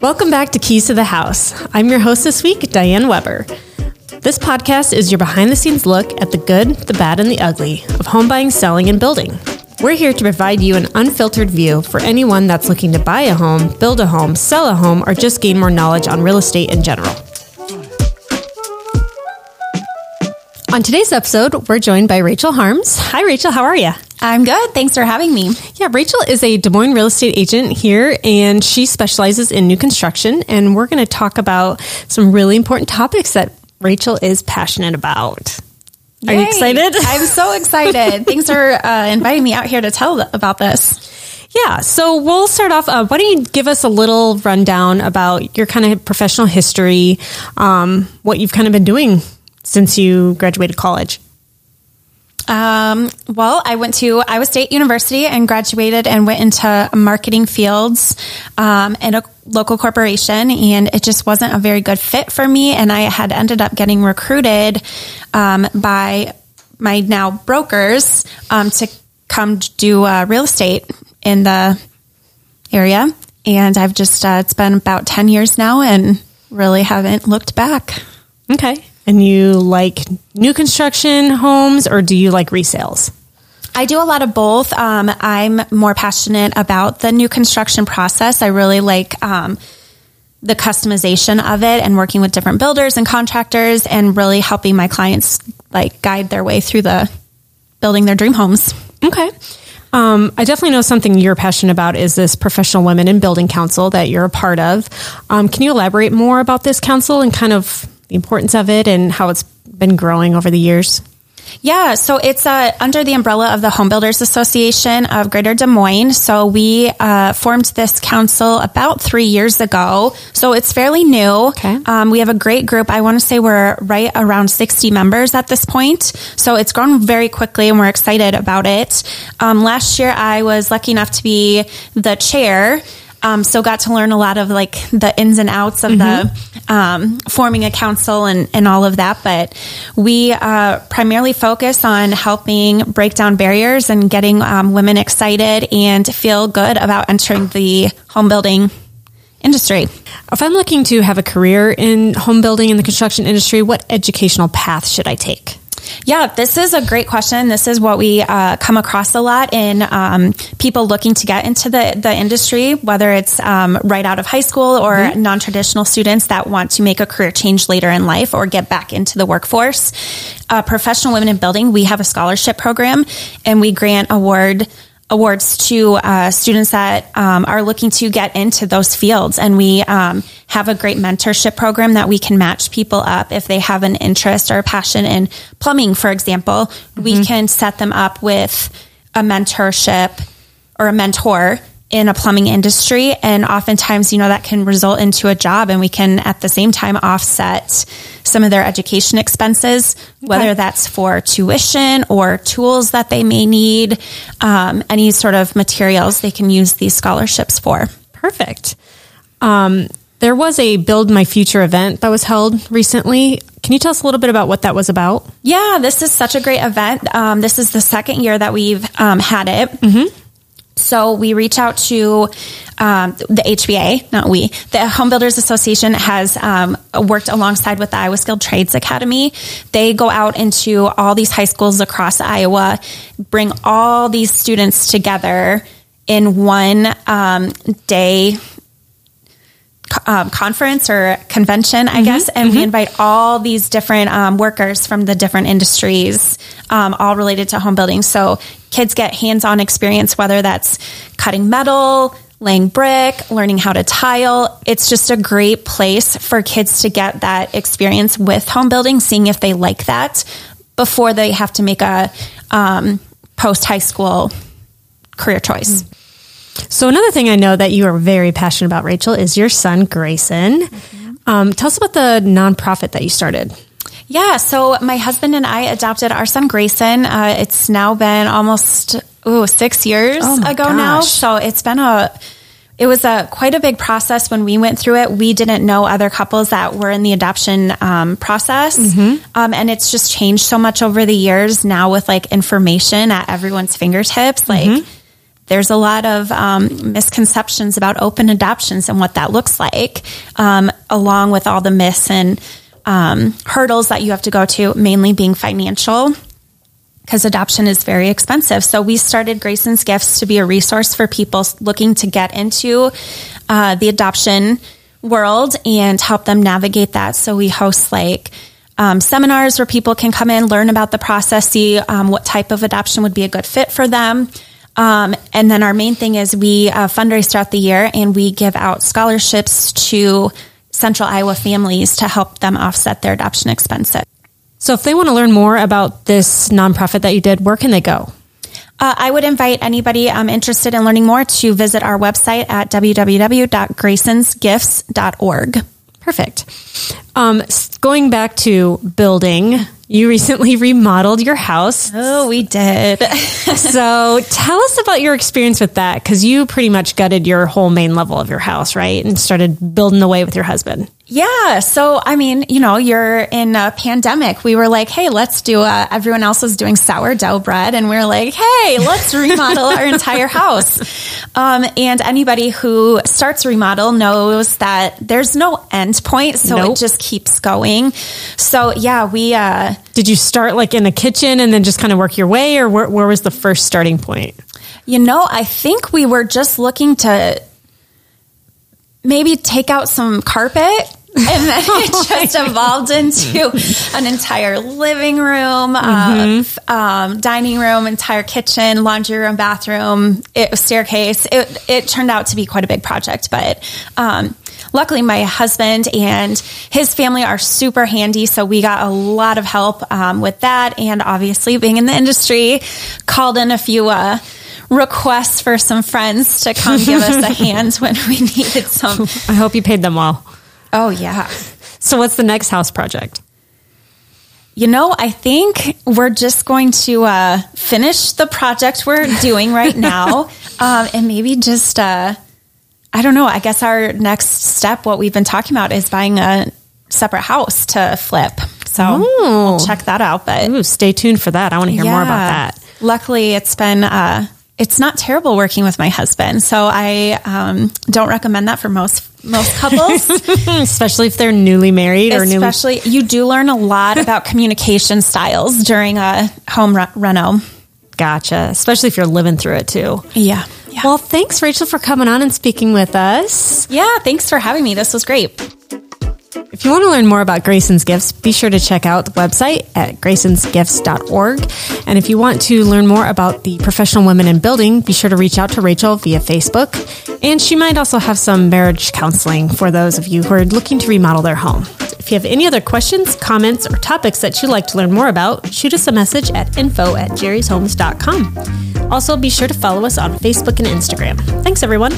Welcome back to Keys to the House. I'm your host this week, Diane Weber. This podcast is your behind the scenes look at the good, the bad, and the ugly of home buying, selling, and building. We're here to provide you an unfiltered view for anyone that's looking to buy a home, build a home, sell a home, or just gain more knowledge on real estate in general. On today's episode, we're joined by Rachel Harms. Hi, Rachel. How are you? I'm good. Thanks for having me. Yeah, Rachel is a Des Moines real estate agent here, and she specializes in new construction. And we're going to talk about some really important topics that Rachel is passionate about. Are you excited? I'm so excited. Thanks for uh, inviting me out here to tell about this. Yeah, so we'll start off. Uh, why don't you give us a little rundown about your kind of professional history, um, what you've kind of been doing since you graduated college? Um, well, I went to Iowa State University and graduated and went into marketing fields um, in a local corporation, and it just wasn't a very good fit for me. And I had ended up getting recruited um, by my now brokers um, to come do uh, real estate in the area. And I've just, uh, it's been about 10 years now and really haven't looked back. Okay. And you like new construction homes or do you like resales? I do a lot of both. Um, I'm more passionate about the new construction process. I really like um, the customization of it and working with different builders and contractors and really helping my clients like guide their way through the building their dream homes. Okay. Um, I definitely know something you're passionate about is this Professional Women in Building Council that you're a part of. Um, can you elaborate more about this council and kind of the importance of it and how it's been growing over the years? Yeah, so it's uh, under the umbrella of the Home Builders Association of Greater Des Moines. So we uh, formed this council about three years ago. So it's fairly new. Okay. Um, we have a great group. I want to say we're right around 60 members at this point. So it's grown very quickly and we're excited about it. Um, last year, I was lucky enough to be the chair. Um, so got to learn a lot of like the ins and outs of the um, forming a council and, and all of that. But we uh, primarily focus on helping break down barriers and getting um, women excited and feel good about entering the home building industry. If I'm looking to have a career in home building in the construction industry, what educational path should I take? Yeah, this is a great question. This is what we uh, come across a lot in um, people looking to get into the, the industry, whether it's um, right out of high school or non traditional students that want to make a career change later in life or get back into the workforce. Uh, Professional Women in Building, we have a scholarship program and we grant award awards to uh, students that um, are looking to get into those fields. And we um, have a great mentorship program that we can match people up if they have an interest or a passion in plumbing, for example. We can set them up with a mentorship or a mentor in a plumbing industry. And oftentimes, you know, that can result into a job and we can at the same time offset some of their education expenses, whether that's for tuition or tools that they may need, um, any sort of materials they can use these scholarships for. Perfect. Um, there was a Build My Future event that was held recently. Can you tell us a little bit about what that was about? Yeah, this is such a great event. Um, this is the second year that we've um, had it. So we reach out to um, the HBA, not we. The Home Builders Association has um, worked alongside with the Iowa Skilled Trades Academy. They go out into all these high schools across Iowa, bring all these students together in one um, day um, conference or convention, I guess, and we invite all these different um, workers from the different industries, um, all related to home building. So kids get hands-on experience, whether that's cutting metal, laying brick, learning how to tile. It's just a great place for kids to get that experience with home building, seeing if they like that before they have to make a um, post high school career choice. So another thing I know that you are very passionate about, Rachel, is your son Grayson. Um, tell us about the nonprofit that you started. Yeah, so my husband and I adopted our son Grayson. Uh, it's now been almost ooh six years Oh ago now. So it's been a it was a quite a big process when we went through it. We didn't know other couples that were in the adoption um, process, Mm-hmm. um, and it's just changed so much over the years. Now with like information at everyone's fingertips, like. Mm-hmm. There's a lot of um, misconceptions about open adoptions and what that looks like, um, along with all the myths and um, hurdles that you have to go to, mainly being financial because adoption is very expensive. So we started Grayson's Gifts to be a resource for people looking to get into uh, the adoption world and help them navigate that. So we host like um, seminars where people can come in, learn about the process, see um, what type of adoption would be a good fit for them. Um, and then our main thing is we uh, fundraise throughout the year and we give out scholarships to Central Iowa families to help them offset their adoption expenses. So, if they want to learn more about this nonprofit that you did, where can they go? Uh, I would invite anybody um, interested in learning more to visit our website at www.graysonsgifts.org. Perfect. Um, going back to building, you recently remodeled your house. Oh, we did. so tell us about your experience with that because you pretty much gutted your whole main level of your house, right? And started building away with your husband. Yeah. So, I mean, you know, you're in a pandemic. We were like, hey, let's do a, everyone else was doing sourdough bread. And we are like, hey, let's remodel our entire house. Um, and anybody who starts remodel knows that there's no end point. So nope. it just keeps going. So, yeah, we, uh, did you start like in a kitchen and then just kind of work your way or where, where was the first starting point? You know, I think we were just looking to maybe take out some carpet and then it oh just evolved into an entire living room, mm-hmm. uh, um, dining room, entire kitchen, laundry room, bathroom, it, staircase. It, it turned out to be quite a big project, but um, luckily my husband and his family are super handy, so we got a lot of help um, with that. And obviously, being in the industry, called in a few. Uh, requests for some friends to come give us a hand when we needed some. I hope you paid them well. Oh, yeah. So, what's the next house project? You know, I think we're just going to uh, finish the project we're doing right now um, and maybe just, uh, I don't know, I guess our next step, what we've been talking about, is buying a separate house to flip. So we'll check that out. But Ooh, stay tuned for that. I want to hear yeah, more about that. Luckily, it's been uh, it's not terrible working with my husband. So I um, don't recommend that for most most couples, especially if they're newly married or new. especially newly- you do learn a lot about communication styles during a home re- reno. Gotcha. Especially if you're living through it too. Yeah. yeah. Well, thanks, Rachel, for coming on and speaking with us. Yeah. Thanks for having me. This was great. If you want to learn more about Grayson's Gifts, be sure to check out the website at graysonsgifts.org. And if you want to learn more about the professional women in building, be sure to reach out to Rachel via Facebook. And she might also have some marriage counseling for those of you who are looking to remodel their home. If you have any other questions, comments, or topics that you'd like to learn more about, shoot us a message at info at jerryshomes.com. Also, be sure to follow us on Facebook and Instagram. Thanks, everyone.